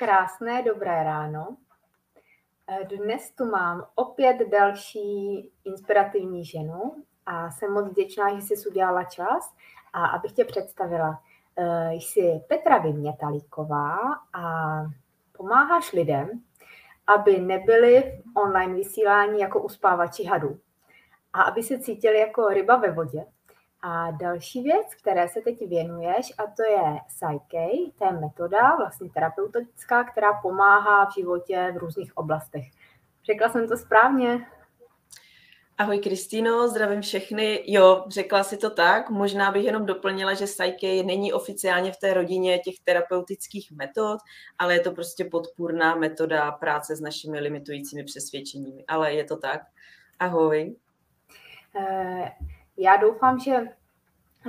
krásné dobré ráno. Eh, dnes tu mám opět další inspirativní ženu a jsem moc vděčná, že jsi udělala čas a abych tě představila. Eh, jsi Petra Vymětalíková a pomáháš lidem, aby nebyli v online vysílání jako uspávači hadů a aby se cítili jako ryba ve vodě, a další věc, které se teď věnuješ, a to je Psyche, to je metoda vlastně terapeutická, která pomáhá v životě v různých oblastech. Řekla jsem to správně? Ahoj Kristýno, zdravím všechny. Jo, řekla si to tak. Možná bych jenom doplnila, že Psyche není oficiálně v té rodině těch terapeutických metod, ale je to prostě podpůrná metoda práce s našimi limitujícími přesvědčeními. Ale je to tak. Ahoj. Eh, já doufám, že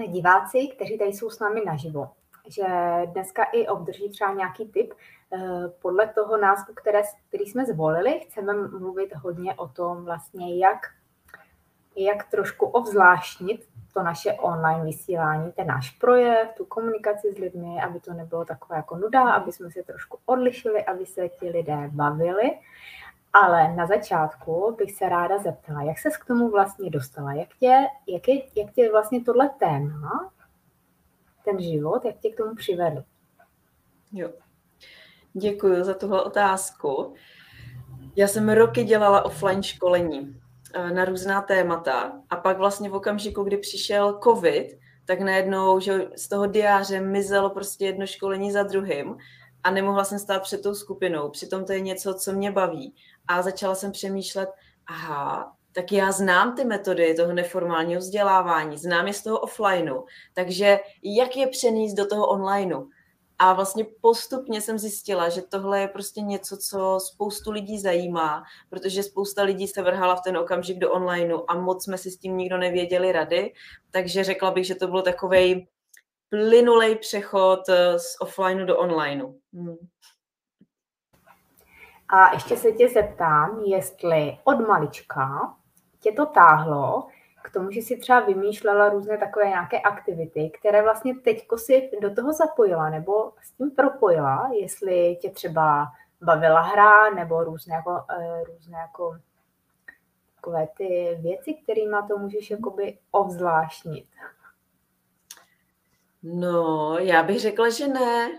diváci, kteří tady jsou s námi naživo, že dneska i obdrží třeba nějaký tip. Eh, podle toho názvu, které, který jsme zvolili, chceme mluvit hodně o tom vlastně, jak, jak trošku ovzláštnit to naše online vysílání, ten náš projev, tu komunikaci s lidmi, aby to nebylo takové jako nuda, aby jsme se trošku odlišili, aby se ti lidé bavili ale na začátku bych se ráda zeptala, jak ses k tomu vlastně dostala? Jak tě, jak, je, jak tě vlastně tohle téma, ten život, jak tě k tomu přivedl? Jo. Děkuji za tuhle otázku. Já jsem roky dělala offline školení eh, na různá témata a pak vlastně v okamžiku, kdy přišel covid, tak najednou že z toho diáře mizelo prostě jedno školení za druhým a nemohla jsem stát před tou skupinou. Přitom to je něco, co mě baví. A začala jsem přemýšlet, aha, tak já znám ty metody toho neformálního vzdělávání, znám je z toho offlineu, takže jak je přenést do toho onlineu? A vlastně postupně jsem zjistila, že tohle je prostě něco, co spoustu lidí zajímá, protože spousta lidí se vrhala v ten okamžik do onlineu a moc jsme si s tím nikdo nevěděli rady, takže řekla bych, že to byl takový plynulej přechod eh, z offlineu do onlineu. Hmm. A ještě se tě zeptám, jestli od malička tě to táhlo k tomu, že si třeba vymýšlela různé takové nějaké aktivity, které vlastně teďko si do toho zapojila nebo s tím propojila, jestli tě třeba bavila hra nebo různé jako, uh, různé jako takové ty věci, kterými to můžeš jakoby ovzláštnit. No, já bych řekla, že ne.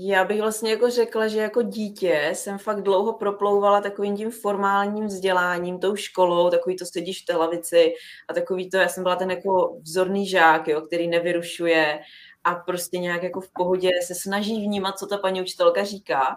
Já bych vlastně jako řekla, že jako dítě jsem fakt dlouho proplouvala takovým tím formálním vzděláním, tou školou, takový to sedíš v té lavici a takový to, já jsem byla ten jako vzorný žák, jo, který nevyrušuje a prostě nějak jako v pohodě se snaží vnímat, co ta paní učitelka říká.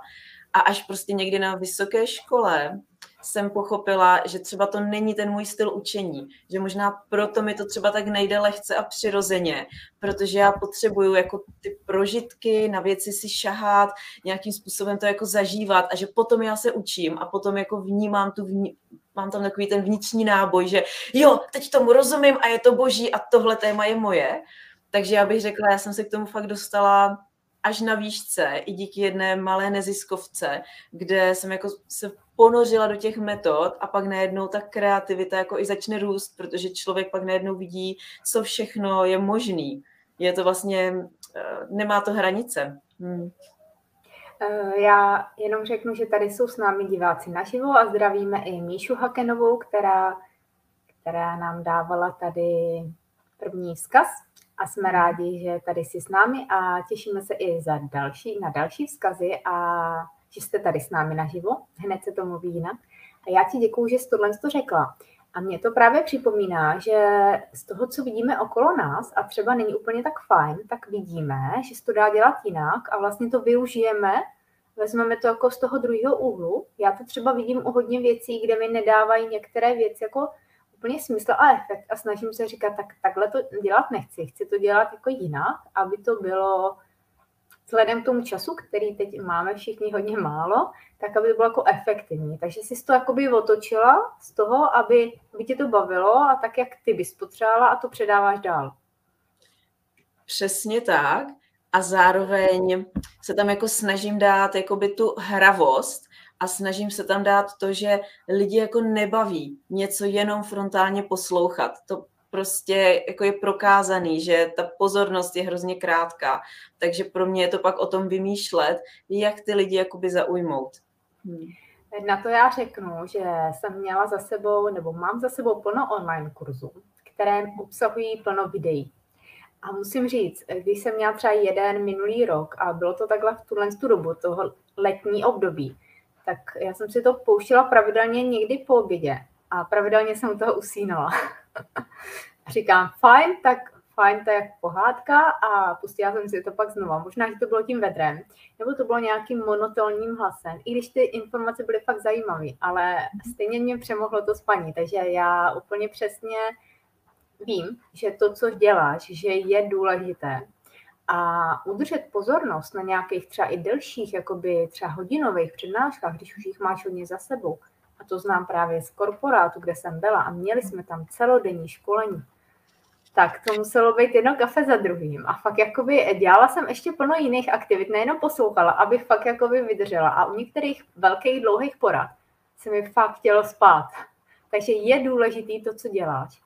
A až prostě někdy na vysoké škole jsem pochopila, že třeba to není ten můj styl učení, že možná proto mi to třeba tak nejde lehce a přirozeně, protože já potřebuju jako ty prožitky, na věci si šahat, nějakým způsobem to jako zažívat a že potom já se učím a potom jako vnímám tu vní, mám tam takový ten vnitřní náboj, že jo, teď tomu rozumím a je to boží a tohle téma je moje. Takže já bych řekla, já jsem se k tomu fakt dostala až na výšce i díky jedné malé neziskovce, kde jsem jako se ponořila do těch metod a pak najednou ta kreativita jako i začne růst, protože člověk pak najednou vidí, co všechno je možný. Je to vlastně, eh, nemá to hranice. Hmm. Eh, já jenom řeknu, že tady jsou s námi diváci naživo a zdravíme i Míšu Hakenovou, která, která nám dávala tady první vzkaz a jsme rádi, že tady jsi s námi a těšíme se i za další, na další vzkazy a že jste tady s námi naživo. Hned se to mluví jinak. A já ti děkuju, že jsi tohle to řekla. A mě to právě připomíná, že z toho, co vidíme okolo nás, a třeba není úplně tak fajn, tak vidíme, že se to dá dělat jinak a vlastně to využijeme, vezmeme to jako z toho druhého úhlu. Já to třeba vidím u hodně věcí, kde mi nedávají některé věci jako úplně smysl a efekt a snažím se říkat, tak takhle to dělat nechci, chci to dělat jako jinak, aby to bylo vzhledem k tomu času, který teď máme všichni hodně málo, tak aby to bylo jako efektivní. Takže jsi to jakoby otočila z toho, aby, aby tě to bavilo a tak, jak ty bys potřebovala a to předáváš dál. Přesně tak. A zároveň se tam jako snažím dát jakoby tu hravost a snažím se tam dát to, že lidi jako nebaví něco jenom frontálně poslouchat. To prostě jako je prokázaný, že ta pozornost je hrozně krátká. Takže pro mě je to pak o tom vymýšlet, jak ty lidi jakoby zaujmout. Hmm. Na to já řeknu, že jsem měla za sebou, nebo mám za sebou plno online kurzů, které obsahují plno videí. A musím říct, když jsem měla třeba jeden minulý rok a bylo to takhle v tuhle tu dobu, toho letní období, tak já jsem si to pouštila pravidelně někdy po obědě a pravidelně jsem u toho usínala. Říkám, fajn, tak fajn, to je pohádka a pustila jsem si to pak znova. Možná, že to bylo tím vedrem, nebo to bylo nějakým monotónním hlasem, i když ty informace byly fakt zajímavé, ale stejně mě přemohlo to spaní, takže já úplně přesně vím, že to, co děláš, že je důležité. A udržet pozornost na nějakých třeba i delších, jakoby třeba hodinových přednáškách, když už jich máš hodně za sebou, a to znám právě z korporátu, kde jsem byla a měli jsme tam celodenní školení, tak to muselo být jedno kafe za druhým. A fakt jakoby dělala jsem ještě plno jiných aktivit, nejenom poslouchala, aby fakt jakoby vydržela. A u některých velkých dlouhých porad se mi fakt chtělo spát. Takže je důležitý to, co děláš.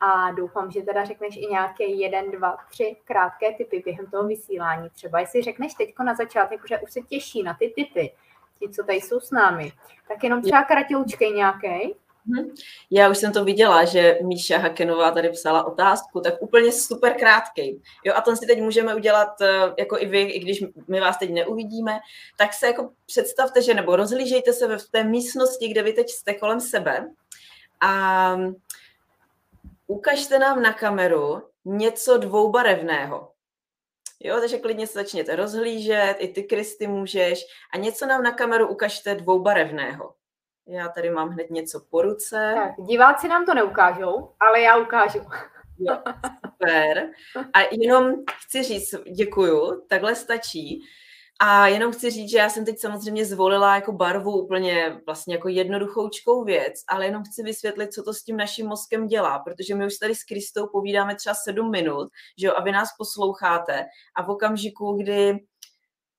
A doufám, že teda řekneš i nějaké jeden, dva, tři krátké typy během toho vysílání. Třeba jestli řekneš teďko na začátek, že už se těší na ty typy, ti, co tady jsou s námi, tak jenom třeba kratěloučkej nějaký. Mhm. Já už jsem to viděla, že Míša Hakenová tady psala otázku, tak úplně super krátkej. Jo, a to si teď můžeme udělat eh, jako i vy, i když my vás teď neuvidíme, tak se jako představte, že nebo rozhlížejte se v té místnosti, kde vy teď jste kolem sebe a ukažte nám na kameru něco dvoubarevného. Jo, takže klidně se začněte rozhlížet, i ty, Kristy, můžeš a něco nám na kameru ukažte dvoubarevného. Já tady mám hned něco po ruce. Tak, diváci nám to neukážou, ale já ukážu. Jo, super. A jenom chci říct, děkuju, takhle stačí. A jenom chci říct, že já jsem teď samozřejmě zvolila jako barvu úplně vlastně jako jednoduchoučkou věc, ale jenom chci vysvětlit, co to s tím naším mozkem dělá, protože my už tady s Kristou povídáme třeba sedm minut, že jo, a vy nás posloucháte a v okamžiku, kdy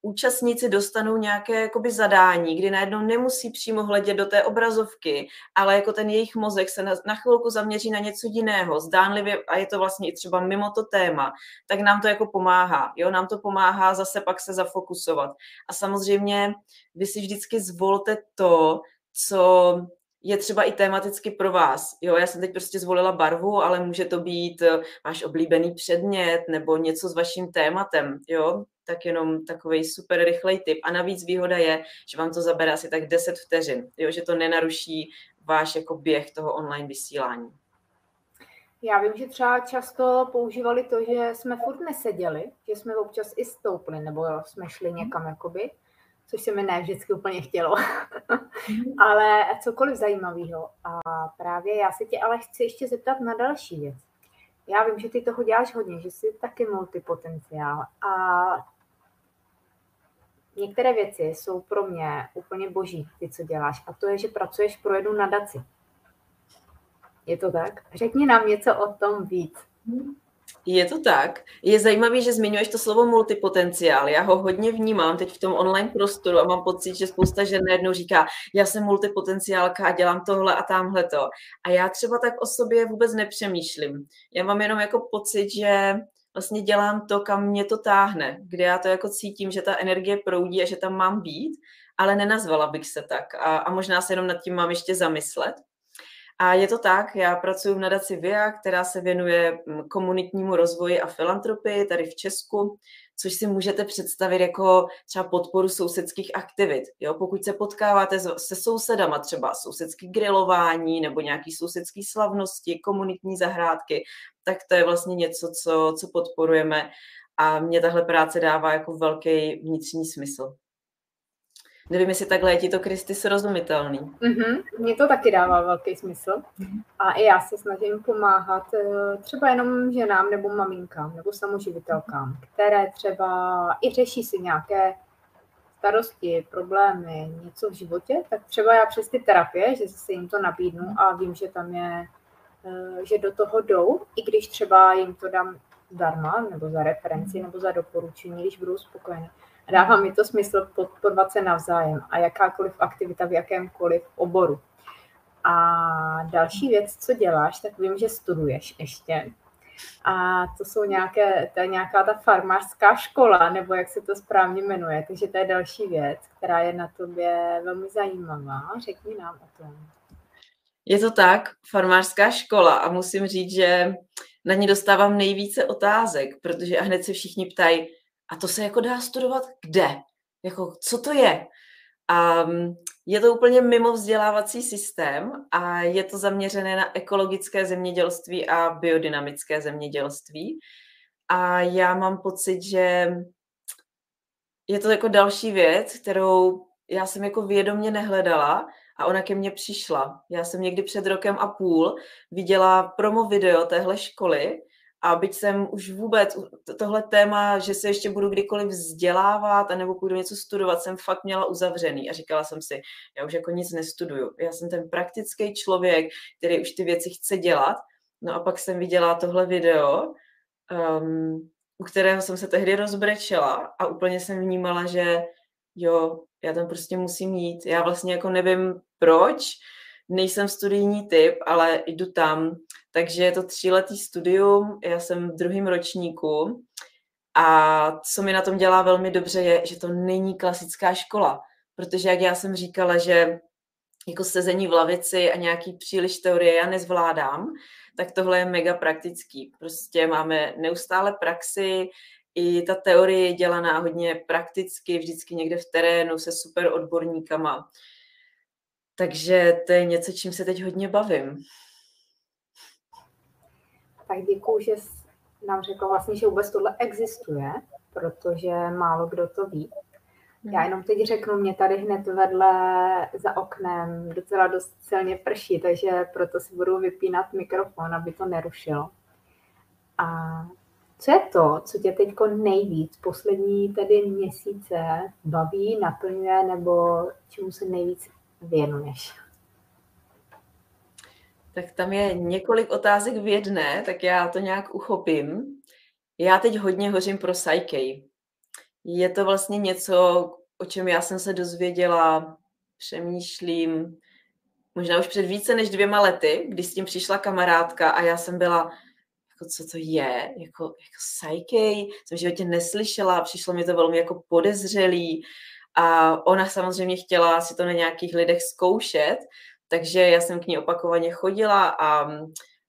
účastníci dostanou nějaké jakoby zadání, kdy najednou nemusí přímo hledět do té obrazovky, ale jako ten jejich mozek se na, na chvilku zaměří na něco jiného, zdánlivě, a je to vlastně i třeba mimo to téma, tak nám to jako pomáhá. Jo? Nám to pomáhá zase pak se zafokusovat. A samozřejmě vy si vždycky zvolte to, co je třeba i tematicky pro vás. Jo, já jsem teď prostě zvolila barvu, ale může to být eh, váš oblíbený předmět nebo něco s vaším tématem. Jo, tak jenom takový super rychlej tip. A navíc výhoda je, že vám to zabere asi tak 10 vteřin, jo, že to nenaruší váš jako běh toho online vysílání. Já vím, že třeba často používali to, že jsme furt neseděli, že jsme občas i stoupli, nebo jsme šli někam jakoby, což se mi ne vždycky úplně chtělo, mhm. ale cokoliv zajímavého. A právě já se tě ale chci ještě zeptat na další věc. Já vím, že ty toho děláš hodně, že jsi taky multipotenciál a některé věci jsou pro mě úplně boží, ty, co děláš. A to je, že pracuješ pro jednu nadaci. Je to tak? Řekni nám něco o tom víc. Je to tak. Je zajímavé, že zmiňuješ to slovo multipotenciál. Já ho hodně vnímám teď v tom online prostoru a mám pocit, že spousta žen najednou říká, já jsem multipotenciálka a dělám tohle a tamhle to. A já třeba tak o sobě vůbec nepřemýšlím. Já mám jenom jako pocit, že vlastně dělám to, kam mě to táhne, kde já to jako cítím, že ta energie proudí a že tam mám být, ale nenazvala bych se tak. A, a možná se jenom nad tím mám ještě zamyslet. A je to tak, já pracuji v nadaci VIA, která se věnuje mm, komunitnímu rozvoji a filantropii tady v Česku, což si můžete představit jako třeba podporu sousedských aktivit. Jo? Pokud se potkáváte se sousedama, třeba sousedský grilování nebo nějaký sousedský slavnosti, komunitní zahrádky, tak to je vlastně něco, co, co podporujeme a mě tahle práce dává jako velký vnitřní smysl. Nevím, jestli takhle je ti to, Kristy, srozumitelný. Mm-hmm. Mně to taky dává velký smysl. Mm-hmm. A i já se snažím pomáhat eh, třeba jenom ženám nebo maminkám nebo samoživitelkám, které třeba i řeší si nějaké starosti, problémy, něco v životě, tak třeba já přes ty terapie, že se jim to nabídnu a vím, že tam je, eh, že do toho jdou, i když třeba jim to dám zdarma, nebo za referenci, nebo za doporučení, když budou spokojení Dává mi to smysl podporovat se navzájem a jakákoliv aktivita v jakémkoliv oboru. A další věc, co děláš, tak vím, že studuješ ještě. A to jsou nějaké, to je nějaká ta farmářská škola, nebo jak se to správně jmenuje. Takže to je další věc, která je na tobě velmi zajímavá. Řekni nám o tom. Je to tak, farmářská škola a musím říct, že na ní dostávám nejvíce otázek, protože a hned se všichni ptají, a to se jako dá studovat kde? Jako, co to je? A je to úplně mimo vzdělávací systém a je to zaměřené na ekologické zemědělství a biodynamické zemědělství. A já mám pocit, že je to jako další věc, kterou já jsem jako vědomě nehledala a ona ke mně přišla. Já jsem někdy před rokem a půl viděla promo video téhle školy a byť jsem už vůbec tohle téma, že se ještě budu kdykoliv vzdělávat a nebo půjdu něco studovat, jsem fakt měla uzavřený a říkala jsem si, já už jako nic nestuduju. Já jsem ten praktický člověk, který už ty věci chce dělat. No a pak jsem viděla tohle video, um, u kterého jsem se tehdy rozbrečela a úplně jsem vnímala, že jo, já tam prostě musím jít. Já vlastně jako nevím proč, nejsem studijní typ, ale jdu tam. Takže je to tříletý studium, já jsem v druhém ročníku a co mi na tom dělá velmi dobře je, že to není klasická škola, protože jak já jsem říkala, že jako sezení v lavici a nějaký příliš teorie já nezvládám, tak tohle je mega praktický. Prostě máme neustále praxi, i ta teorie je dělaná hodně prakticky, vždycky někde v terénu se super odborníkama. Takže to je něco, čím se teď hodně bavím. Tak děkuji, že nám řekla vlastně, že vůbec tohle existuje, protože málo kdo to ví. Já hmm. jenom teď řeknu, mě tady hned vedle za oknem docela dost silně prší, takže proto si budu vypínat mikrofon, aby to nerušilo. A co je to, co tě teď nejvíc poslední tedy měsíce baví, naplňuje nebo čemu se nejvíc věnuješ? Tak tam je několik otázek v jedné, tak já to nějak uchopím. Já teď hodně hořím pro Psyche. Je to vlastně něco, o čem já jsem se dozvěděla, přemýšlím, možná už před více než dvěma lety, když s tím přišla kamarádka a já jsem byla, jako co to je, jako, jako Psyche, jsem v životě neslyšela, přišlo mi to velmi jako podezřelý a ona samozřejmě chtěla si to na nějakých lidech zkoušet, takže já jsem k ní opakovaně chodila a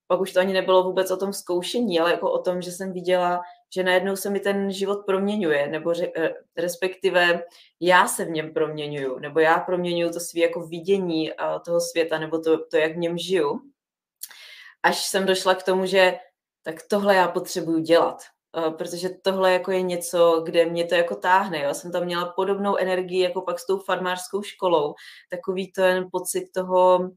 pak už to ani nebylo vůbec o tom zkoušení, ale jako o tom, že jsem viděla, že najednou se mi ten život proměňuje, nebo že, eh, respektive já se v něm proměňuju, nebo já proměňuju to svý jako vidění toho světa, nebo to, to, jak v něm žiju. Až jsem došla k tomu, že tak tohle já potřebuju dělat. Eh, protože tohle jako je něco, kde mě to jako táhne. Já jsem tam měla podobnou energii jako pak s tou farmářskou školou. Takový ten pocit toho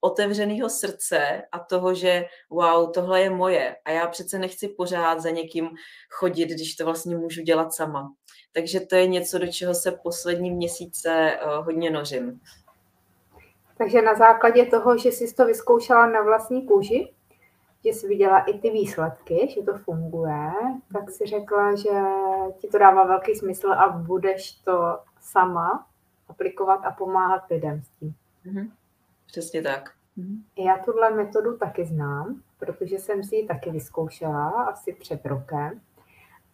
otevřeného srdce a toho, že wow, tohle je moje a já přece nechci pořád za někým chodit, když to vlastně můžu dělat sama. Takže to je něco, do čeho se poslední měsíce uh, hodně nořím. Takže na základě toho, že jsi to vyzkoušela na vlastní kůži, že jsi viděla i ty výsledky, že to funguje, tak si řekla, že ti to dává velký smysl a budeš to sama aplikovat a pomáhat lidem s tím. Mm-hmm. Přesně tak. Mm-hmm. Já tuhle metodu taky znám, protože jsem si ji taky vyzkoušela asi před rokem.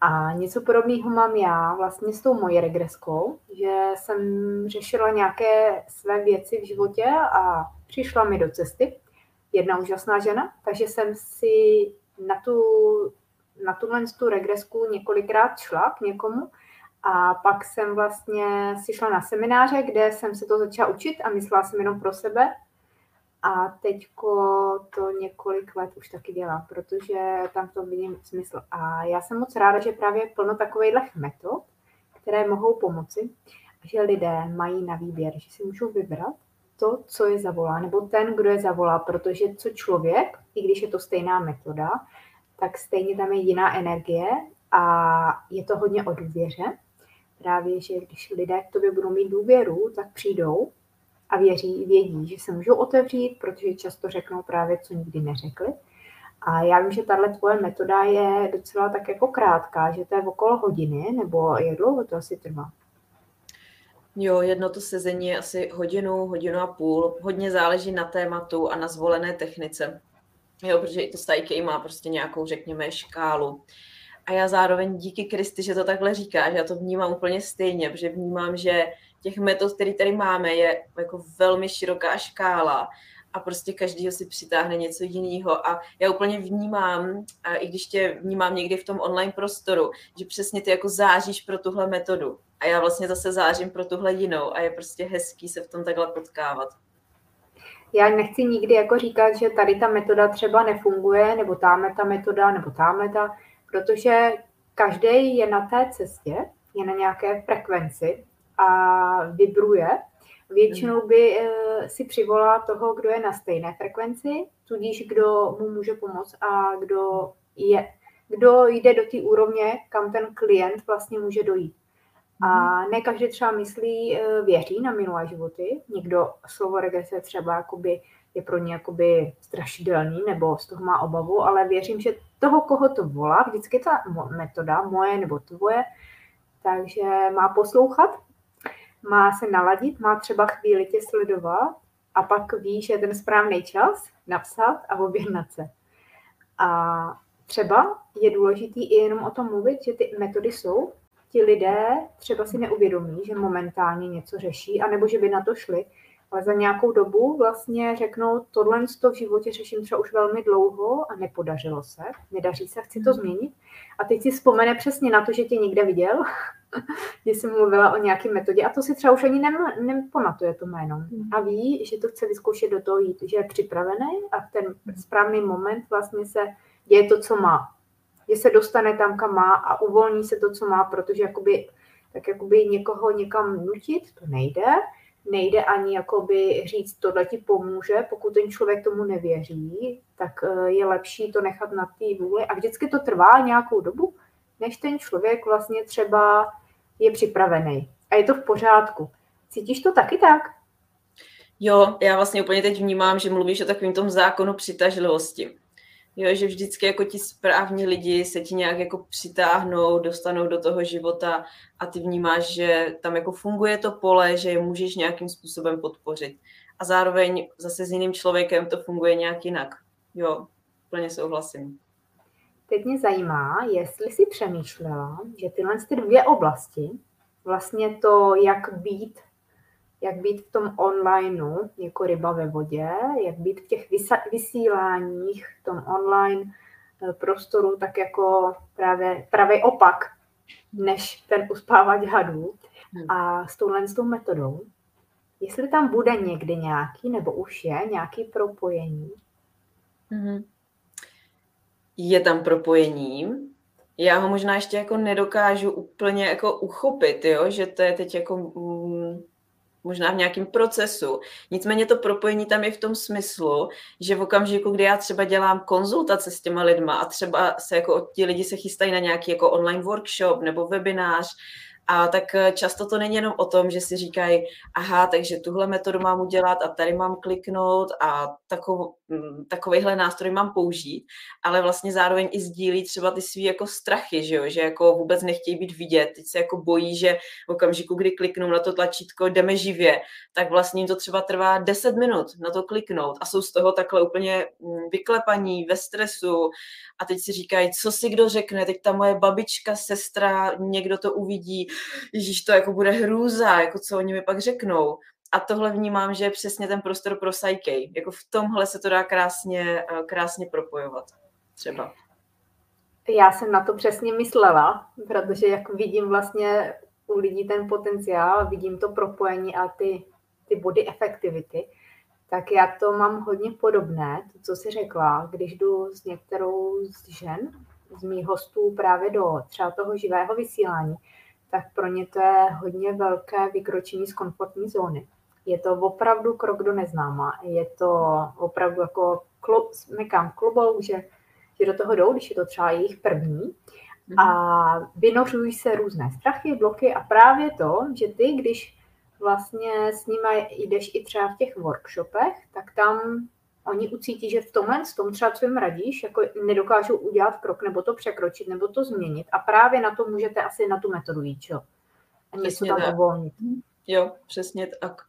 A něco podobného mám já vlastně s tou mojí regreskou, že jsem řešila nějaké své věci v životě a přišla mi do cesty jedna úžasná žena, takže jsem si na, tu, na tuhle tu regresku několikrát šla k někomu a pak jsem vlastně si šla na semináře, kde jsem se to začala učit a myslela jsem jenom pro sebe. A teďko to několik let už taky dělám, protože tam to vidím smysl. A já jsem moc ráda, že právě plno takových metod, které mohou pomoci, že lidé mají na výběr, že si můžou vybrat to, co je zavolá, nebo ten, kdo je zavolá, protože co člověk, i když je to stejná metoda, tak stejně tam je jiná energie a je to hodně o důvěře. Právě, že když lidé k tobě budou mít důvěru, tak přijdou a věří, vědí, že se můžou otevřít, protože často řeknou právě, co nikdy neřekli. A já vím, že tahle tvoje metoda je docela tak jako krátká, že to je okolo hodiny, nebo jak dlouho to asi trvá? Jo, jedno to sezení je asi hodinu, hodinu a půl. Hodně záleží na tématu a na zvolené technice. Jo, protože i to stajky má prostě nějakou, řekněme, škálu. A já zároveň díky Kristi, že to takhle říká, že já to vnímám úplně stejně, protože vnímám, že těch metod, které tady máme, je jako velmi široká škála a prostě každý si přitáhne něco jiného. A já úplně vnímám, a i když tě vnímám někdy v tom online prostoru, že přesně ty jako zážíš pro tuhle metodu. A já vlastně zase zářím pro tuhle jinou a je prostě hezký se v tom takhle potkávat. Já nechci nikdy jako říkat, že tady ta metoda třeba nefunguje, nebo táme ta metoda, nebo táme ta, protože každý je na té cestě, je na nějaké frekvenci a vibruje. Většinou by eh, si přivolá toho, kdo je na stejné frekvenci, tudíž kdo mu může pomoct a kdo je, kdo jde do té úrovně, kam ten klient vlastně může dojít. A ne každý třeba myslí, eh, věří na minulé životy. Někdo slovo regrese třeba jakoby je pro ně jakoby strašidelný nebo z toho má obavu, ale věřím, že toho, koho to volá, vždycky ta metoda, moje nebo tvoje, takže má poslouchat, má se naladit, má třeba chvíli tě sledovat a pak ví, že je ten správný čas napsat a objednat se. A třeba je důležitý i jenom o tom mluvit, že ty metody jsou, ti lidé třeba si neuvědomí, že momentálně něco řeší, anebo že by na to šli, ale za nějakou dobu vlastně řeknou, tohle to v životě řeším třeba už velmi dlouho a nepodařilo se, nedaří se, chci to změnit. A teď si vzpomene přesně na to, že tě někde viděl, že jsi mluvila o nějaké metodě a to si třeba už ani nepamatuje to jméno. Hmm. A ví, že to chce vyzkoušet do toho jít, že je připravený a v ten správný moment vlastně se děje to, co má že se dostane tam, kam má a uvolní se to, co má, protože jakoby, tak jakoby někoho někam nutit, to nejde. Nejde ani jakoby říct, tohle ti pomůže, pokud ten člověk tomu nevěří, tak eh, je lepší to nechat na té vůli a vždycky to trvá nějakou dobu, než ten člověk vlastně třeba je připravený. A je to v pořádku. Cítíš to taky tak? Jo, já vlastně úplně teď vnímám, že mluvíš o takovém tom zákonu přitažlivosti. Jo, že vždycky jako ti správní lidi se ti nějak jako přitáhnou, dostanou do toho života a ty vnímáš, že tam jako funguje to pole, že je můžeš nějakým způsobem podpořit. A zároveň zase s jiným člověkem to funguje nějak jinak. Jo, plně souhlasím. Teď mě zajímá, jestli si přemýšlela, že tyhle ty dvě oblasti, vlastně to, jak být jak být v tom onlineu jako ryba ve vodě, jak být v těch vysíláních, v tom online eh, prostoru, tak jako právě pravý opak, než ten uspávat hadů. Hmm. A s touhle s tou metodou, jestli tam bude někdy nějaký, nebo už je nějaký propojení? Hmm. Je tam propojení, já ho možná ještě jako nedokážu úplně jako uchopit, jo? že to je teď jako mm, možná v nějakém procesu. Nicméně to propojení tam je v tom smyslu, že v okamžiku, kdy já třeba dělám konzultace s těma lidma a třeba se jako ti lidi se chystají na nějaký jako online workshop nebo webinář, a tak eh, často to není jenom o tom, že si říkají, aha, takže tuhle metodu mám udělat a tady mám kliknout a takovou, mm, takovýhle nástroj mám použít, ale vlastně zároveň i sdílí třeba ty svý jako strachy, že, jo? že jako vůbec nechtějí být vidět, teď se jako bojí, že v okamžiku, kdy kliknou na to tlačítko, jdeme živě, tak vlastně jim to třeba trvá 10 minut na to kliknout a jsou z toho takhle úplně mm, vyklepaní, ve stresu a teď si říkají, co si kdo řekne, teď ta moje babička, sestra, někdo to uvidí, Ježíš, to jako bude hrůza, jako co oni mi pak řeknou. A tohle vnímám, že je přesně ten prostor pro psyche. Jako v tomhle se to dá krásně, eh, krásně propojovat. Třeba. Já jsem na to přesně myslela, protože jak vidím vlastně u lidí ten potenciál, vidím to propojení a ty, ty body efektivity, tak já to mám hodně podobné, to, co jsi řekla, když jdu s některou z žen, z mých hostů právě do třeba toho živého vysílání, tak pro ně to je hodně velké vykročení z komfortní zóny. Je to opravdu krok do neznáma. Je to opravdu jako klub, smykám klubou, že, že do toho jdou, když je to třeba jejich první. Mhm. A vynořují se různé strachy, bloky a právě to, že ty, když vlastně s nimi jdeš i třeba v těch workshopech, tak tam oni ucítí, že v tomhle, s tom třeba, co jim radíš, jako nedokážou udělat krok, nebo to překročit, nebo to změnit. A právě na to můžete asi na tu metodu jít, čo? A něco tam uvolnit. Jo, přesně tak.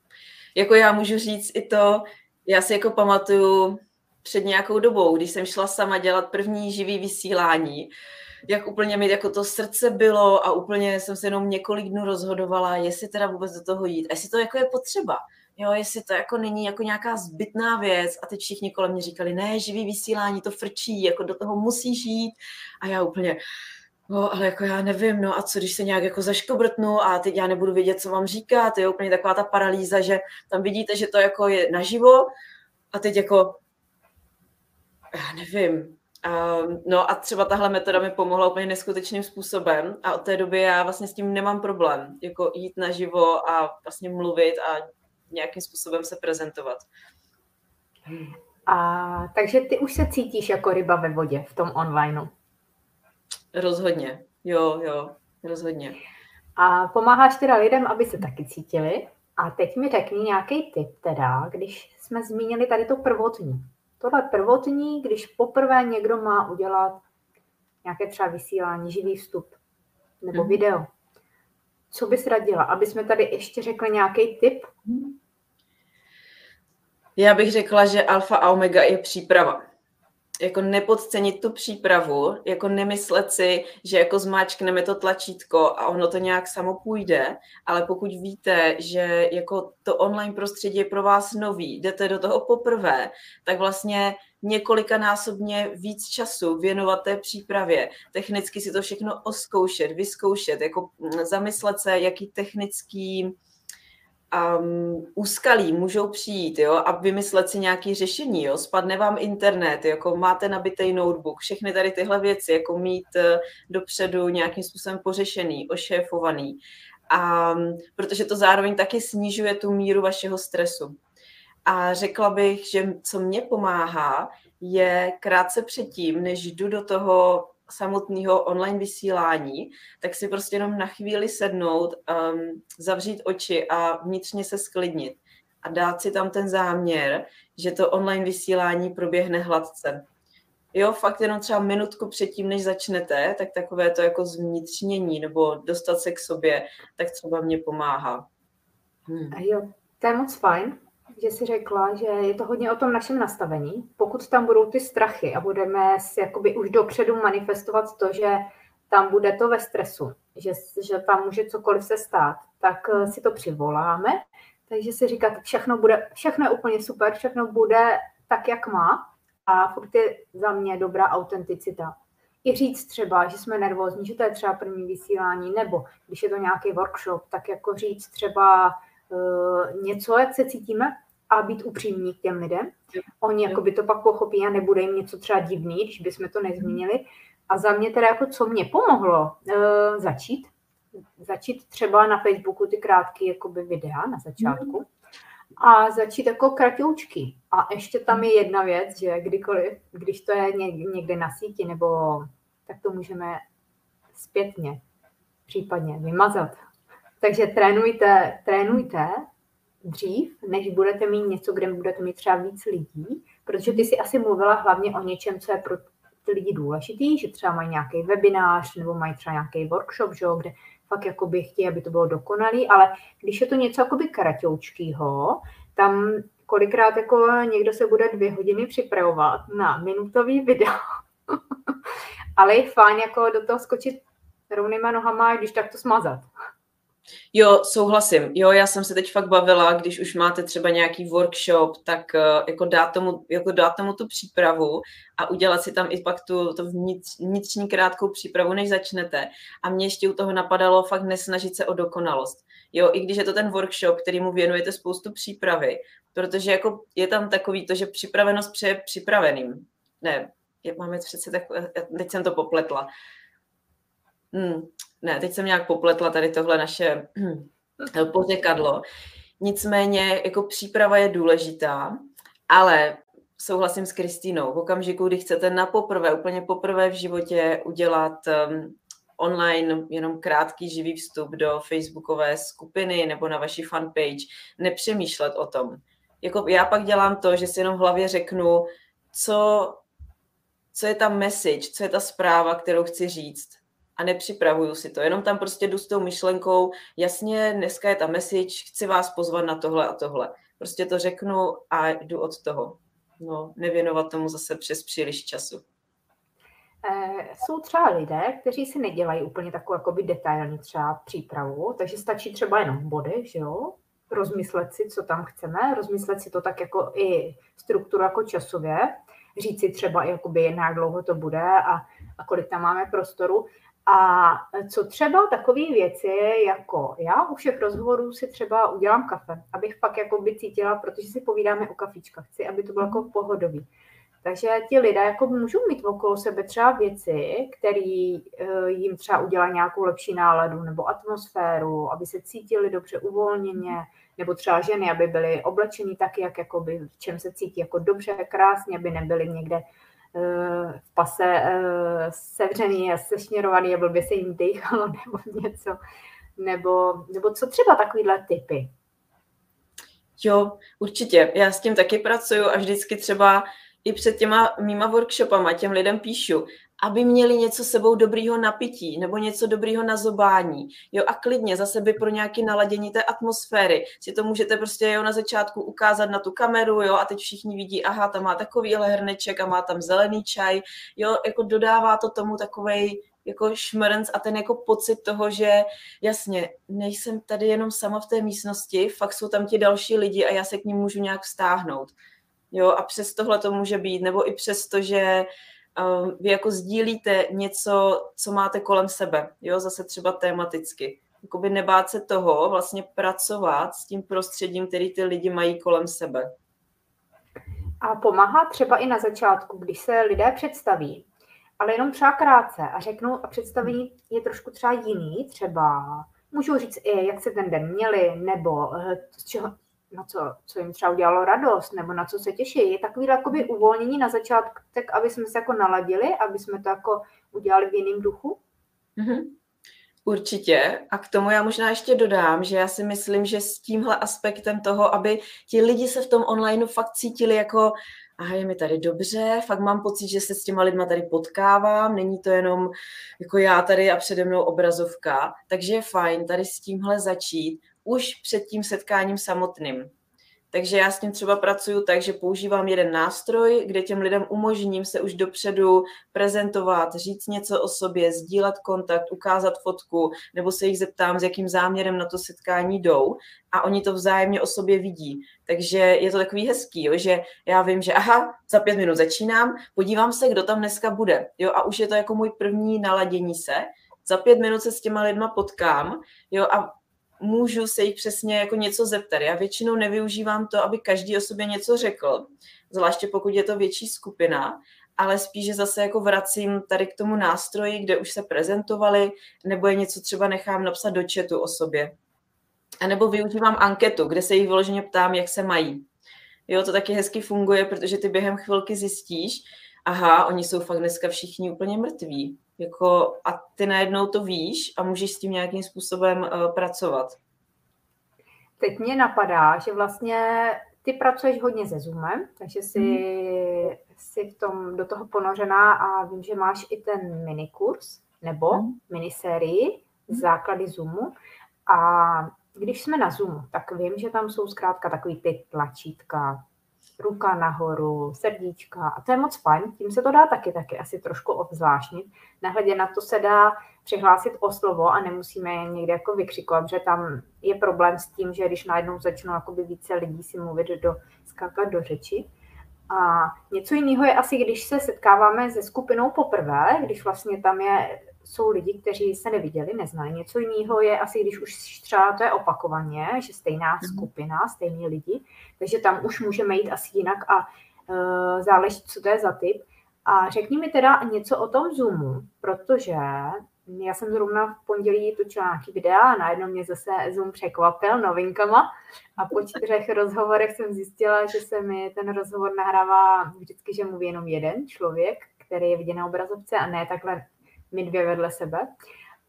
Jako já můžu říct i to, já si jako pamatuju před nějakou dobou, když jsem šla sama dělat první živý vysílání, jak úplně mi jako to srdce bylo a úplně jsem se jenom několik dnů rozhodovala, jestli teda vůbec do toho jít, jestli to jako je potřeba, jo, jestli to jako není jako nějaká zbytná věc a teď všichni kolem mě říkali, ne, živý vysílání, to frčí, jako do toho musíš jít. A já úplně, No, ale jako já nevím, no a co, když se nějak jako zaškobrtnu a teď já nebudu vědět, co vám říkat, to je úplně taková ta paralýza, že tam vidíte, že to jako je naživo a teď jako, já nevím, Um, no a třeba tahle metoda mi pomohla úplně neskutečným způsobem a od té doby já vlastně s tím nemám problém, jako jít naživo a vlastně mluvit a nějakým způsobem se prezentovat. A takže ty už se cítíš jako ryba ve vodě v tom onlineu? Rozhodně, jo, jo, rozhodně. A pomáháš teda lidem, aby se taky cítili. A teď mi řekni nějaký tip teda, když jsme zmínili tady to prvotní. Tohle prvotní, když poprvé někdo má udělat nějaké třeba vysílání, živý vstup nebo mm. video. Co bys radila? Aby jsme tady ještě řekli nějaký tip? Já bych řekla, že alfa a omega je příprava jako nepodcenit tu přípravu, jako nemyslet si, že jako zmáčkneme to tlačítko a ono to nějak samo půjde, ale pokud víte, že jako to online prostředí je pro vás nový, jdete do toho poprvé, tak vlastně několikanásobně víc času věnovat té přípravě, technicky si to všechno oskoušet, vyzkoušet, jako zamyslet se, jaký technický um, úskalí můžou přijít jo, a vymyslet si nějaké řešení. Jo. Spadne vám internet, jako máte nabitý notebook, všechny tady tyhle věci, jako mít uh, dopředu nějakým způsobem pořešený, ošéfovaný. A, protože to zároveň taky snižuje tu míru vašeho stresu. A řekla bych, že co mě pomáhá, je krátce předtím, než jdu do toho samotného online vysílání, tak si prostě jenom na chvíli sednout, um, zavřít oči a vnitřně se sklidnit a dát si tam ten záměr, že to online vysílání proběhne hladce. Jo, fakt jenom třeba minutku předtím, než začnete, tak takové to jako zvnitřnění nebo dostat se k sobě, tak třeba mě pomáhá. Hmm. Jo, to je moc fajn že si řekla, že je to hodně o tom našem nastavení. Pokud tam budou ty strachy a budeme si jakoby už dopředu manifestovat to, že tam bude to ve stresu, že, že tam může cokoliv se stát, tak eh, si to přivoláme. Takže si říkat, všechno, bude, všechno je úplně super, všechno bude tak, jak má. A furt je za mě dobrá autenticita. I říct třeba, že jsme nervózní, že to je třeba první vysílání, nebo když je to nějaký workshop, tak jako říct třeba uh, něco, jak se cítíme, a být upřímní k těm lidem. Oni jako by to pak pochopí a nebude jim něco třeba divný, když bychom to nezmínili. A za mě teda jako co mě pomohlo uh, začít, začít třeba na Facebooku ty krátké jakoby videa na začátku a začít jako kratoučky. A ještě tam je jedna věc, že kdykoliv, když to je někde na síti, nebo tak to můžeme zpětně případně vymazat. Takže trénujte, trénujte dřív, než budete mít něco, kde budete mít třeba víc lidí, protože ty si asi mluvila hlavně o něčem, co je pro ty lidi důležitý, že třeba mají nějaký webinář nebo mají třeba nějaký workshop, že, kde fakt jakoby chtějí, aby to bylo dokonalý, ale když je to něco jakoby karatoučkýho, tam kolikrát jako někdo se bude dvě hodiny připravovat na minutový video, ale je fajn jako do toho skočit rovnýma nohama, když tak to smazat. Jo, souhlasím. Jo, já jsem se teď fakt bavila, když už máte třeba nějaký workshop, tak uh, jako dát tomu, jako dát tomu tu přípravu a udělat si tam i pak tu, tu vnitřní krátkou přípravu, než začnete. A mě ještě u toho napadalo fakt nesnažit se o dokonalost. Jo, i když je to ten workshop, který mu věnujete spoustu přípravy, protože jako je tam takový to, že připravenost přeje připraveným. Ne, máme přece tak, teď jsem to popletla. Hmm, ne, teď jsem nějak popletla tady tohle naše hm, pořekadlo. Nicméně jako příprava je důležitá, ale souhlasím s Kristýnou. V okamžiku, kdy chcete na poprvé, úplně poprvé v životě udělat um, online jenom krátký živý vstup do facebookové skupiny nebo na vaši fanpage, nepřemýšlet o tom. Jako já pak dělám to, že si jenom v hlavě řeknu, co, co je ta message, co je ta zpráva, kterou chci říct a nepřipravuju si to. Jenom tam prostě jdu s tou myšlenkou, jasně, dneska je ta message, chci vás pozvat na tohle a tohle. Prostě to řeknu a jdu od toho. No, nevěnovat tomu zase přes příliš času. Eh, jsou třeba lidé, kteří si nedělají úplně takovou jakoby detailní třeba přípravu, takže stačí třeba jenom body, že jo? rozmyslet si, co tam chceme, rozmyslet si to tak jako i strukturu jako časově, říct si třeba, jakoby, jak dlouho to bude a, a kolik tam máme prostoru. A co třeba takové věci, jako já u všech rozhovorů si třeba udělám kafe, abych pak jako by cítila, protože si povídáme o kafička, chci, aby to bylo jako pohodový. Takže ti lidé jako můžou mít okolo sebe třeba věci, které eh, jim třeba udělají nějakou lepší náladu nebo atmosféru, aby se cítili dobře uvolněně, nebo třeba ženy, aby byly oblečeny taky, jak jakoby, v čem se cítí jako dobře, krásně, aby nebyly někde v pase uh, sevřený a sešněrovaný a blbě se jim dýchalo nebo něco. Nebo, nebo co třeba takovýhle typy? Jo, určitě. Já s tím taky pracuju a vždycky třeba i před těma mýma workshopama těm lidem píšu, aby měli něco sebou dobrýho napití nebo něco dobrýho na zobání. Jo, a klidně zase by pro nějaké naladění té atmosféry si to můžete prostě jo, na začátku ukázat na tu kameru, jo, a teď všichni vidí, aha, tam má takový hrneček a má tam zelený čaj, jo, jako dodává to tomu takovej jako šmrnc a ten jako pocit toho, že jasně, nejsem tady jenom sama v té místnosti, fakt jsou tam ti další lidi a já se k ním můžu nějak vztáhnout. Jo, a přes tohle to může být, nebo i přes to, že vy jako sdílíte něco, co máte kolem sebe, jo, zase třeba tematicky. Jakoby nebát se toho vlastně pracovat s tím prostředím, který ty lidi mají kolem sebe. A pomáhá třeba i na začátku, když se lidé představí, ale jenom třeba krátce a řeknu, a představení je trošku třeba jiný, třeba můžu říct i, jak se ten den měli, nebo eh, z čeho, na co, co jim třeba udělalo radost, nebo na co se těší. Je takový jakoby uvolnění na začátku, tak aby jsme se jako naladili, aby jsme to jako udělali v jiném duchu? Mm-hmm. Určitě. A k tomu já možná ještě dodám, že já si myslím, že s tímhle aspektem toho, aby ti lidi se v tom onlineu fakt cítili jako a je mi tady dobře, fakt mám pocit, že se s těma lidma tady potkávám, není to jenom jako já tady a přede mnou obrazovka, takže je fajn tady s tímhle začít už před tím setkáním samotným. Takže já s tím třeba pracuju tak, že používám jeden nástroj, kde těm lidem umožním se už dopředu prezentovat, říct něco o sobě, sdílet kontakt, ukázat fotku, nebo se jich zeptám, s jakým záměrem na to setkání jdou a oni to vzájemně o sobě vidí. Takže je to takový hezký, jo, že já vím, že aha, za pět minut začínám, podívám se, kdo tam dneska bude. Jo, a už je to jako můj první naladění se. Za pět minut se s těma lidma potkám jo, a můžu se jich přesně jako něco zeptat. Já většinou nevyužívám to, aby každý o sobě něco řekl, zvláště pokud je to větší skupina, ale spíše zase jako vracím tady k tomu nástroji, kde už se prezentovali, nebo je něco třeba nechám napsat do chatu o sobě. A nebo využívám anketu, kde se jich vyloženě ptám, jak se mají. Jo, to taky hezky funguje, protože ty během chvilky zjistíš, aha, oni jsou fakt dneska všichni úplně mrtví. Jako, a ty najednou to víš a můžeš s tím nějakým způsobem uh, pracovat. Teď mě napadá, že vlastně ty pracuješ hodně se Zoomem, takže jsi, mm. jsi v tom, do toho ponořená a vím, že máš i ten minikurs nebo mm. minisérii mm. základy Zoomu. A když jsme na Zoomu, tak vím, že tam jsou zkrátka takový ty tlačítka, ruka nahoru, srdíčka a to je moc fajn, tím se to dá taky taky asi trošku obzvláštnit. Nehledě na to se dá přihlásit o slovo a nemusíme je někde jako vykřikovat, že tam je problém s tím, že když najednou začnou jakoby více lidí si mluvit do, skákat do řeči. A něco jiného je asi, když se setkáváme se skupinou poprvé, když vlastně tam je jsou lidi, kteří se neviděli, neznali. Něco jiného je asi, když už třeba to je opakovaně, že stejná mm. skupina, stejní lidi, takže tam už můžeme jít asi jinak a uh, záleží, co to je za typ. A řekni mi teda něco o tom Zoomu, protože já jsem zrovna v pondělí točila nějaký videa a najednou mě zase Zoom překvapil novinkama a po čtyřech rozhovorech jsem zjistila, že se mi ten rozhovor nahrává vždycky, že mluví jenom jeden člověk, který je viděn na obrazovce a ne takhle my dvě vedle sebe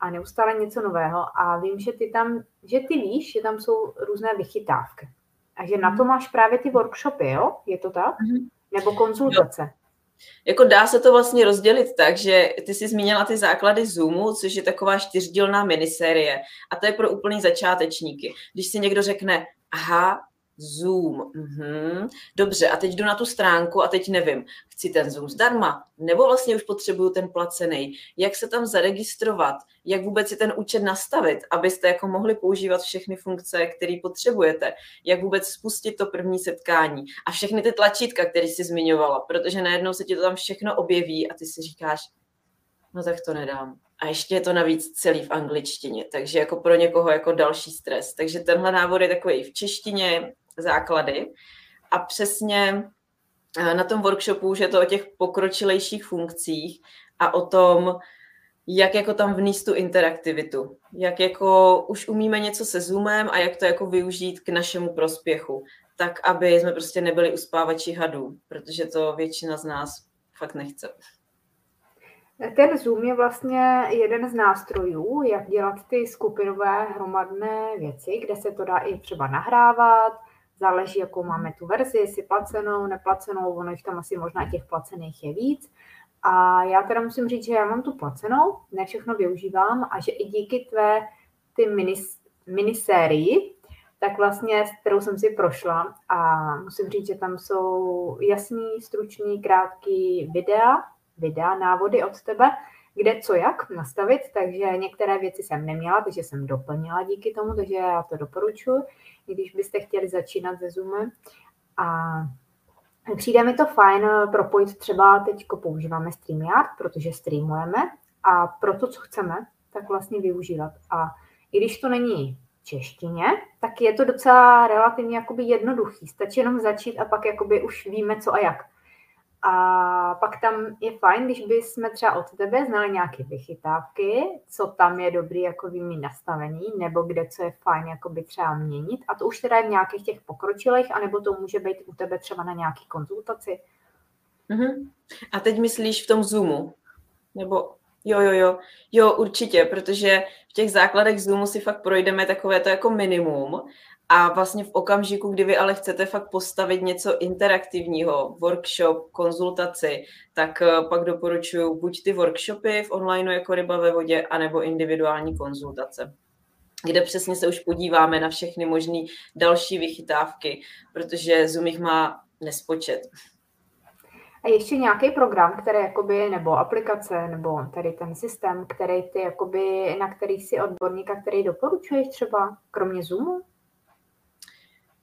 a neustále něco nového a vím, že ty tam, že ty víš, že tam jsou různé vychytávky a že na to mhm. máš právě ty workshopy, jo? Je to tak? Mm-hmm. Nebo konzultace? Jako dá se to vlastně rozdělit tak, že ty jsi zmínila ty základy Zoomu, což je taková čtyřdílná minisérie a to je pro úplný začátečníky. Když si někdo řekne, aha, Zoom. Mhm. Dobře, a teď jdu na tu stránku a teď nevím, chci ten Zoom zdarma, nebo vlastně už potřebuju ten placený. Jak se tam zaregistrovat, jak vůbec si ten účet nastavit, abyste jako mohli používat všechny funkce, které potřebujete, jak vůbec spustit to první setkání a všechny ty tlačítka, které jsi zmiňovala, protože najednou se ti to tam všechno objeví a ty si říkáš, no tak to nedám. A ještě je to navíc celý v angličtině, takže jako pro někoho jako další stres. Takže tenhle návod je takový v češtině, základy. A přesně eh, na tom workshopu už je to o těch pokročilejších funkcích a o tom, jak jako tam vníst tu interaktivitu. Jak jako už umíme něco se Zoomem a jak to jako využít k našemu prospěchu. Tak, aby jsme prostě nebyli uspávači hadů, protože to většina z nás fakt nechce. Ten Zoom je vlastně jeden z nástrojů, jak dělat ty skupinové hromadné věci, kde se to dá i třeba nahrávat, záleží, jakou máme tu verzi, jestli placenou, neplacenou, ono jich tam asi možná těch placených je víc. A já teda musím říct, že já mám tu placenou, ne všechno využívám a že i díky tvé ty minis, minisérii, tak vlastně, s kterou jsem si prošla a musím říct, že tam jsou jasný, stručný, krátký videa, videa, návody od tebe, kde co jak nastavit, takže některé věci jsem neměla, takže jsem doplnila díky tomu, takže já to doporučuji, když byste chtěli začínat se Zoomem. A přijde mi to fajn propojit třeba teď používáme StreamYard, protože streamujeme a pro to, co chceme, tak vlastně využívat. A i když to není češtině, tak je to docela relativně jakoby jednoduchý. Stačí jenom začít a pak jakoby už víme co a jak. A pak tam je fajn, když bychom třeba od tebe znali nějaké vychytávky, co tam je dobrý jako mít nastavení, nebo kde co je fajn jako by třeba měnit. A to už teda je v nějakých těch pokročilých, anebo to může být u tebe třeba na nějaký konzultaci. Uh-huh. A teď myslíš v tom Zoomu? Nebo jo, jo, jo, jo, určitě, protože v těch základech Zoomu si fakt projdeme takové to jako minimum a vlastně v okamžiku, kdy vy ale chcete fakt postavit něco interaktivního, workshop, konzultaci, tak eh, pak doporučuji buď ty workshopy v onlineu jako ryba ve vodě, anebo individuální konzultace kde přesně se už podíváme na všechny možné další vychytávky, protože Zoom jich má nespočet. A ještě nějaký program, který jakoby, nebo aplikace, nebo tady ten systém, který ty, jakoby, na který si odborníka, který doporučuješ třeba, kromě Zoomu?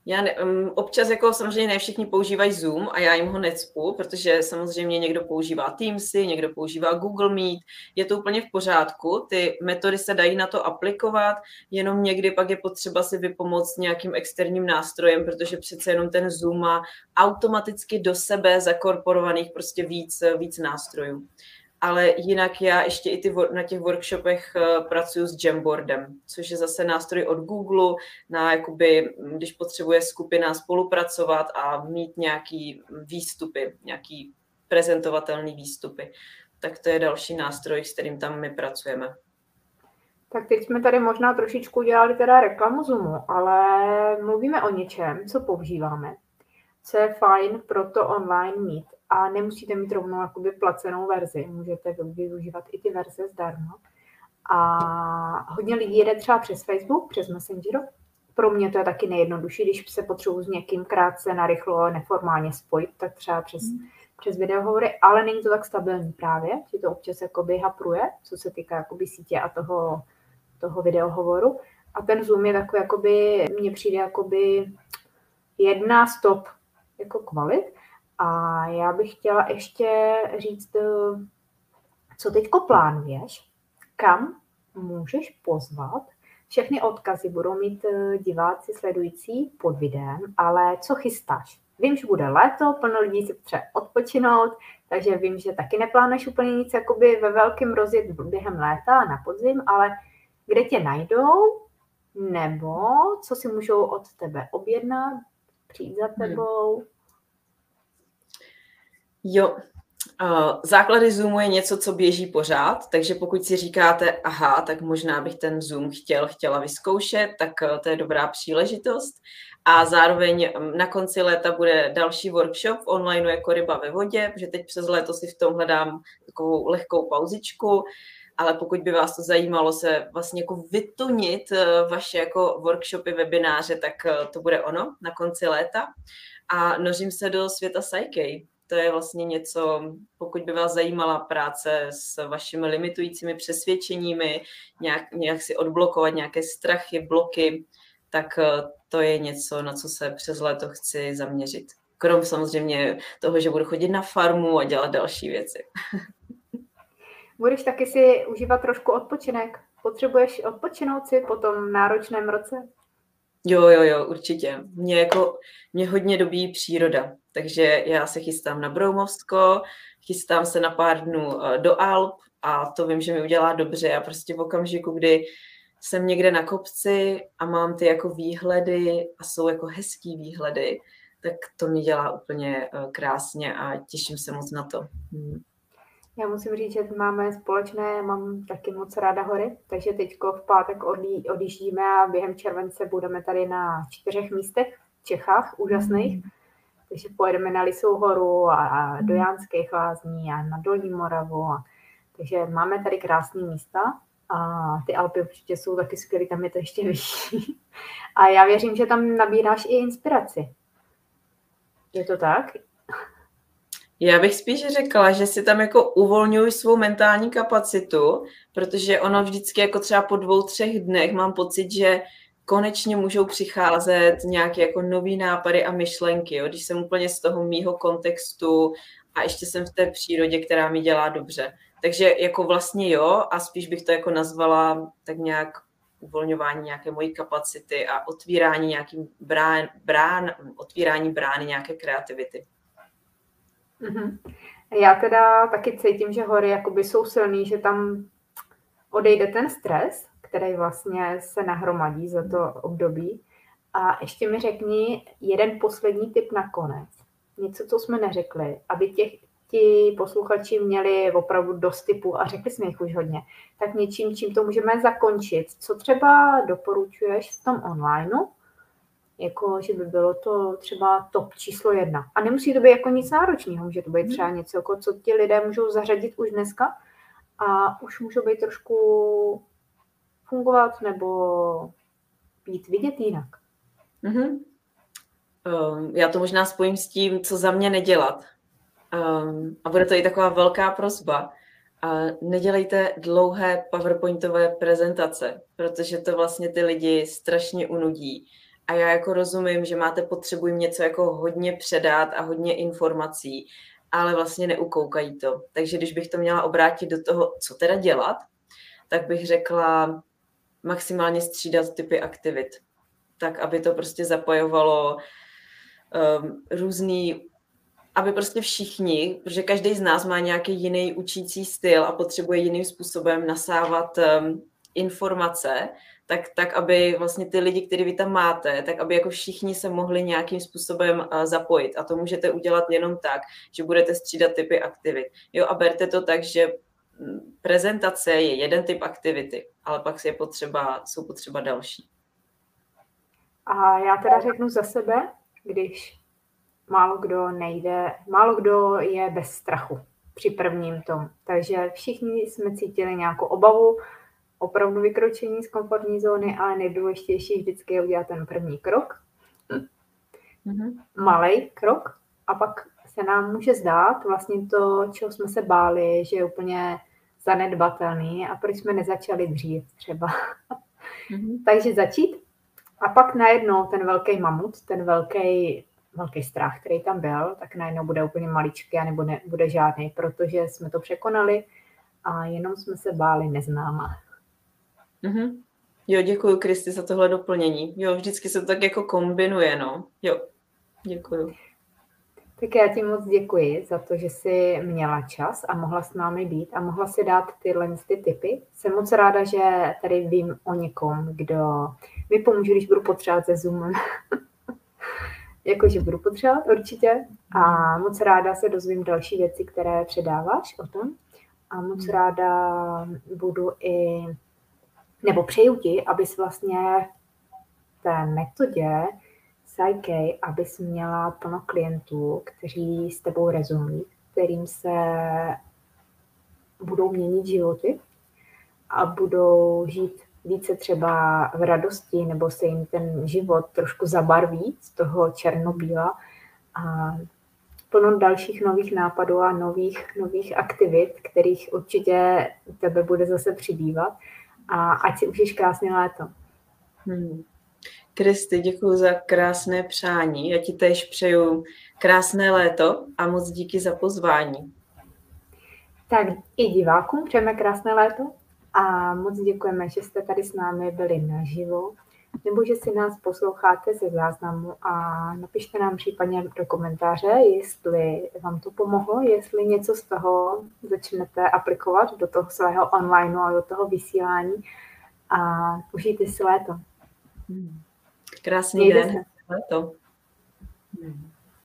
Já ne, um, občas jako samozřejmě ne všichni používají Zoom a já jim ho necpu, protože samozřejmě někdo používá Teamsy, někdo používá Google Meet, je to úplně v pořádku, ty metody se dají na to aplikovat, jenom někdy pak je potřeba si vypomoct nějakým externím nástrojem, protože přece jenom ten Zoom má automaticky do sebe zakorporovaných prostě víc, víc nástrojů ale jinak já ještě i ty, na těch workshopech eh, pracuji s Jamboardem, což je zase nástroj od Google na, jakoby, když potřebuje skupina spolupracovat a mít nějaký výstupy, nějaký prezentovatelný výstupy. Tak to je další nástroj, s kterým tam my pracujeme. Tak teď jsme tady možná trošičku dělali teda reklamu Zoomu, ale mluvíme o něčem, co používáme, co je fajn pro to online mít a nemusíte mít rovnou jakoby placenou verzi, můžete využívat i ty verze zdarma. A hodně lidí jede třeba přes Facebook, přes Messenger. Pro mě to je taky nejjednodušší, když se potřebuji s někým krátce, narychlo, neformálně spojit, tak třeba přes, hmm. přes videohovory, ale není to tak stabilní právě, že to občas jakoby hapruje, co se týká jakoby sítě a toho, toho videohovoru. A ten Zoom je takový, jakoby, mně přijde jakoby jedna stop jako kvalit, a já bych chtěla ještě říct, eh, co teďko plánuješ, kam můžeš pozvat. Všechny odkazy budou mít eh, diváci sledující pod videem, ale co chystáš? Vím, že bude léto, plno lidí si potřebuje odpočinout, takže vím, že taky neplánuješ úplně nic jakoby ve velkém rozjet během léta na podzim, ale kde tě najdou, nebo co si můžou od tebe objednat, přijít za hmm. Jo, Základy Zoomu je něco, co běží pořád, takže pokud si říkáte, aha, tak možná bych ten Zoom chtěl, chtěla vyzkoušet, tak eh, to je dobrá příležitost. A zároveň mm, na konci léta bude další workshop v online jako ryba ve vodě, protože teď přes léto si v tom hledám takovou lehkou pauzičku, ale pokud by vás to zajímalo se vlastně jako vytunit eh, vaše jako workshopy, webináře, tak eh, to bude ono na konci léta. A nořím se do světa Psyche, to je vlastně něco, pokud by vás zajímala práce s vašimi limitujícími přesvědčeními, nějak, nějak si odblokovat nějaké strachy, bloky, tak eh, to je něco, na co se přes léto chci zaměřit. Krom samozřejmě toho, že budu chodit na farmu a dělat další věci. Budeš taky si užívat trošku odpočinek? Potřebuješ odpočinout si po tom náročném roce? Jo, jo, jo, určitě. Mě jako, mě hodně dobí příroda, takže já se chystám na Broumovsko, chystám se na pár dnů eh, do Alp a to vím, že mi udělá dobře a prostě v okamžiku, kdy jsem někde na kopci a mám ty jako výhledy a jsou jako hezký výhledy, tak to mi dělá úplně eh, krásně a těším se moc na to. Hmm. Já musím říct, že máme společné, mám taky moc ráda hory, takže teď v pátek odlí, odjíždíme a během července budeme tady na čtyřech místech v Čechách, úžasných. Mm. Takže pojedeme na Lisou horu a, a do Jánských lázní a na Dolní Moravu. A, takže máme tady krásné místa a ty Alpy určitě jsou taky skvělé, tam je to ještě vyšší. A já věřím, že tam nabíráš i inspiraci. Je to tak? Já bych spíš řekla, že si tam jako uvolňuji svou mentální kapacitu, protože ono vždycky jako třeba po dvou, třech dnech mám pocit, že konečně můžou přicházet nějaké jako nový nápady a myšlenky, jo? když jsem úplně z toho mýho kontextu a ještě jsem v té přírodě, která mi dělá dobře. Takže jako vlastně jo a spíš bych to jako nazvala tak nějak uvolňování nějaké mojí kapacity a otvírání nějakým brán, brán, otvírání brány nějaké kreativity. Mm-hmm. Já teda taky cítím, že hory jakoby jsou silný, že tam odejde ten stres, který vlastně se nahromadí za to období. A ještě mi řekni jeden poslední tip na konec. Něco, co jsme neřekli, aby těch, ti posluchači měli opravdu dost typů a řekli jsme jich už hodně. Tak něčím, čím to můžeme zakončit. Co třeba doporučuješ v tom onlineu, jako že by bylo to třeba top číslo jedna. A nemusí to být jako nic náročného, může to být třeba mhm. něco, jako co ti lidé můžou zařadit už dneska a už můžou být trošku fungovat nebo být vidět jinak. Mm-hmm. Já to možná spojím s tím, co za mě nedělat. Um, a bude to i taková velká prozba. Uh, nedělejte dlouhé PowerPointové prezentace, protože to vlastně ty lidi strašně unudí a já jako rozumím, že máte potřebu jim něco jako hodně předat a hodně informací, ale vlastně neukoukají to. Takže když bych to měla obrátit do toho, co teda dělat, tak bych řekla maximálně střídat typy aktivit. Tak, aby to prostě zapojovalo um, různý aby prostě všichni, protože každý z nás má nějaký jiný učící styl a potřebuje jiným způsobem nasávat um, informace, tak, tak aby vlastně ty lidi, který vy tam máte, tak aby jako všichni se mohli nějakým způsobem zapojit. A to můžete udělat jenom tak, že budete střídat typy aktivit. Jo, a berte to tak, že prezentace je jeden typ aktivity, ale pak je potřeba, jsou potřeba další. A já teda řeknu za sebe, když málo kdo nejde, málo kdo je bez strachu při prvním tom. Takže všichni jsme cítili nějakou obavu, opravdu vykročení z komfortní zóny, ale nejdůležitější vždycky je udělat ten první krok. Mm-hmm. Malý krok a pak se nám může zdát vlastně to, čeho jsme se báli, že je úplně zanedbatelný a proč jsme nezačali dřív třeba. Mm-hmm. Takže začít a pak najednou ten velký mamut, ten velký, velký strach, který tam byl, tak najednou bude úplně maličký a nebo nebude žádný, protože jsme to překonali a jenom jsme se báli neznáma. Mm-hmm. Jo, děkuji Kristi za tohle doplnění. Jo, vždycky se to tak jako kombinuje, no. Jo, děkuji. Tak já ti moc děkuji za to, že jsi měla čas a mohla s námi být a mohla si dát tyhle ty typy. Jsem moc ráda, že tady vím o někom, kdo mi pomůže, když budu potřebovat se Zoomem. jakože budu potřebovat určitě a moc ráda se dozvím další věci, které předáváš o tom a moc ráda budu i, nebo přeju ti, abys vlastně v té metodě Psyche, abys měla plno klientů, kteří s tebou rezonují, kterým se budou měnit životy a budou žít více třeba v radosti, nebo se jim ten život trošku zabarví z toho černobíla a plno dalších nových nápadů a nových, nových aktivit, kterých určitě tebe bude zase přibývat. A ať si užiješ krásné léto. Hmm. Kristy, děkuji za krásné přání. Já ti tež přeju krásné léto a moc díky za pozvání. Tak i divákům přejeme krásné léto a moc děkujeme, že jste tady s námi byli naživo, nebo že si nás posloucháte ze záznamu a napište nám případně do komentáře, jestli vám to pomohlo, jestli něco z toho začnete aplikovat do toho svého online a do toho vysílání a užijte si léto. Krásný Mějte den. Se. Hmm.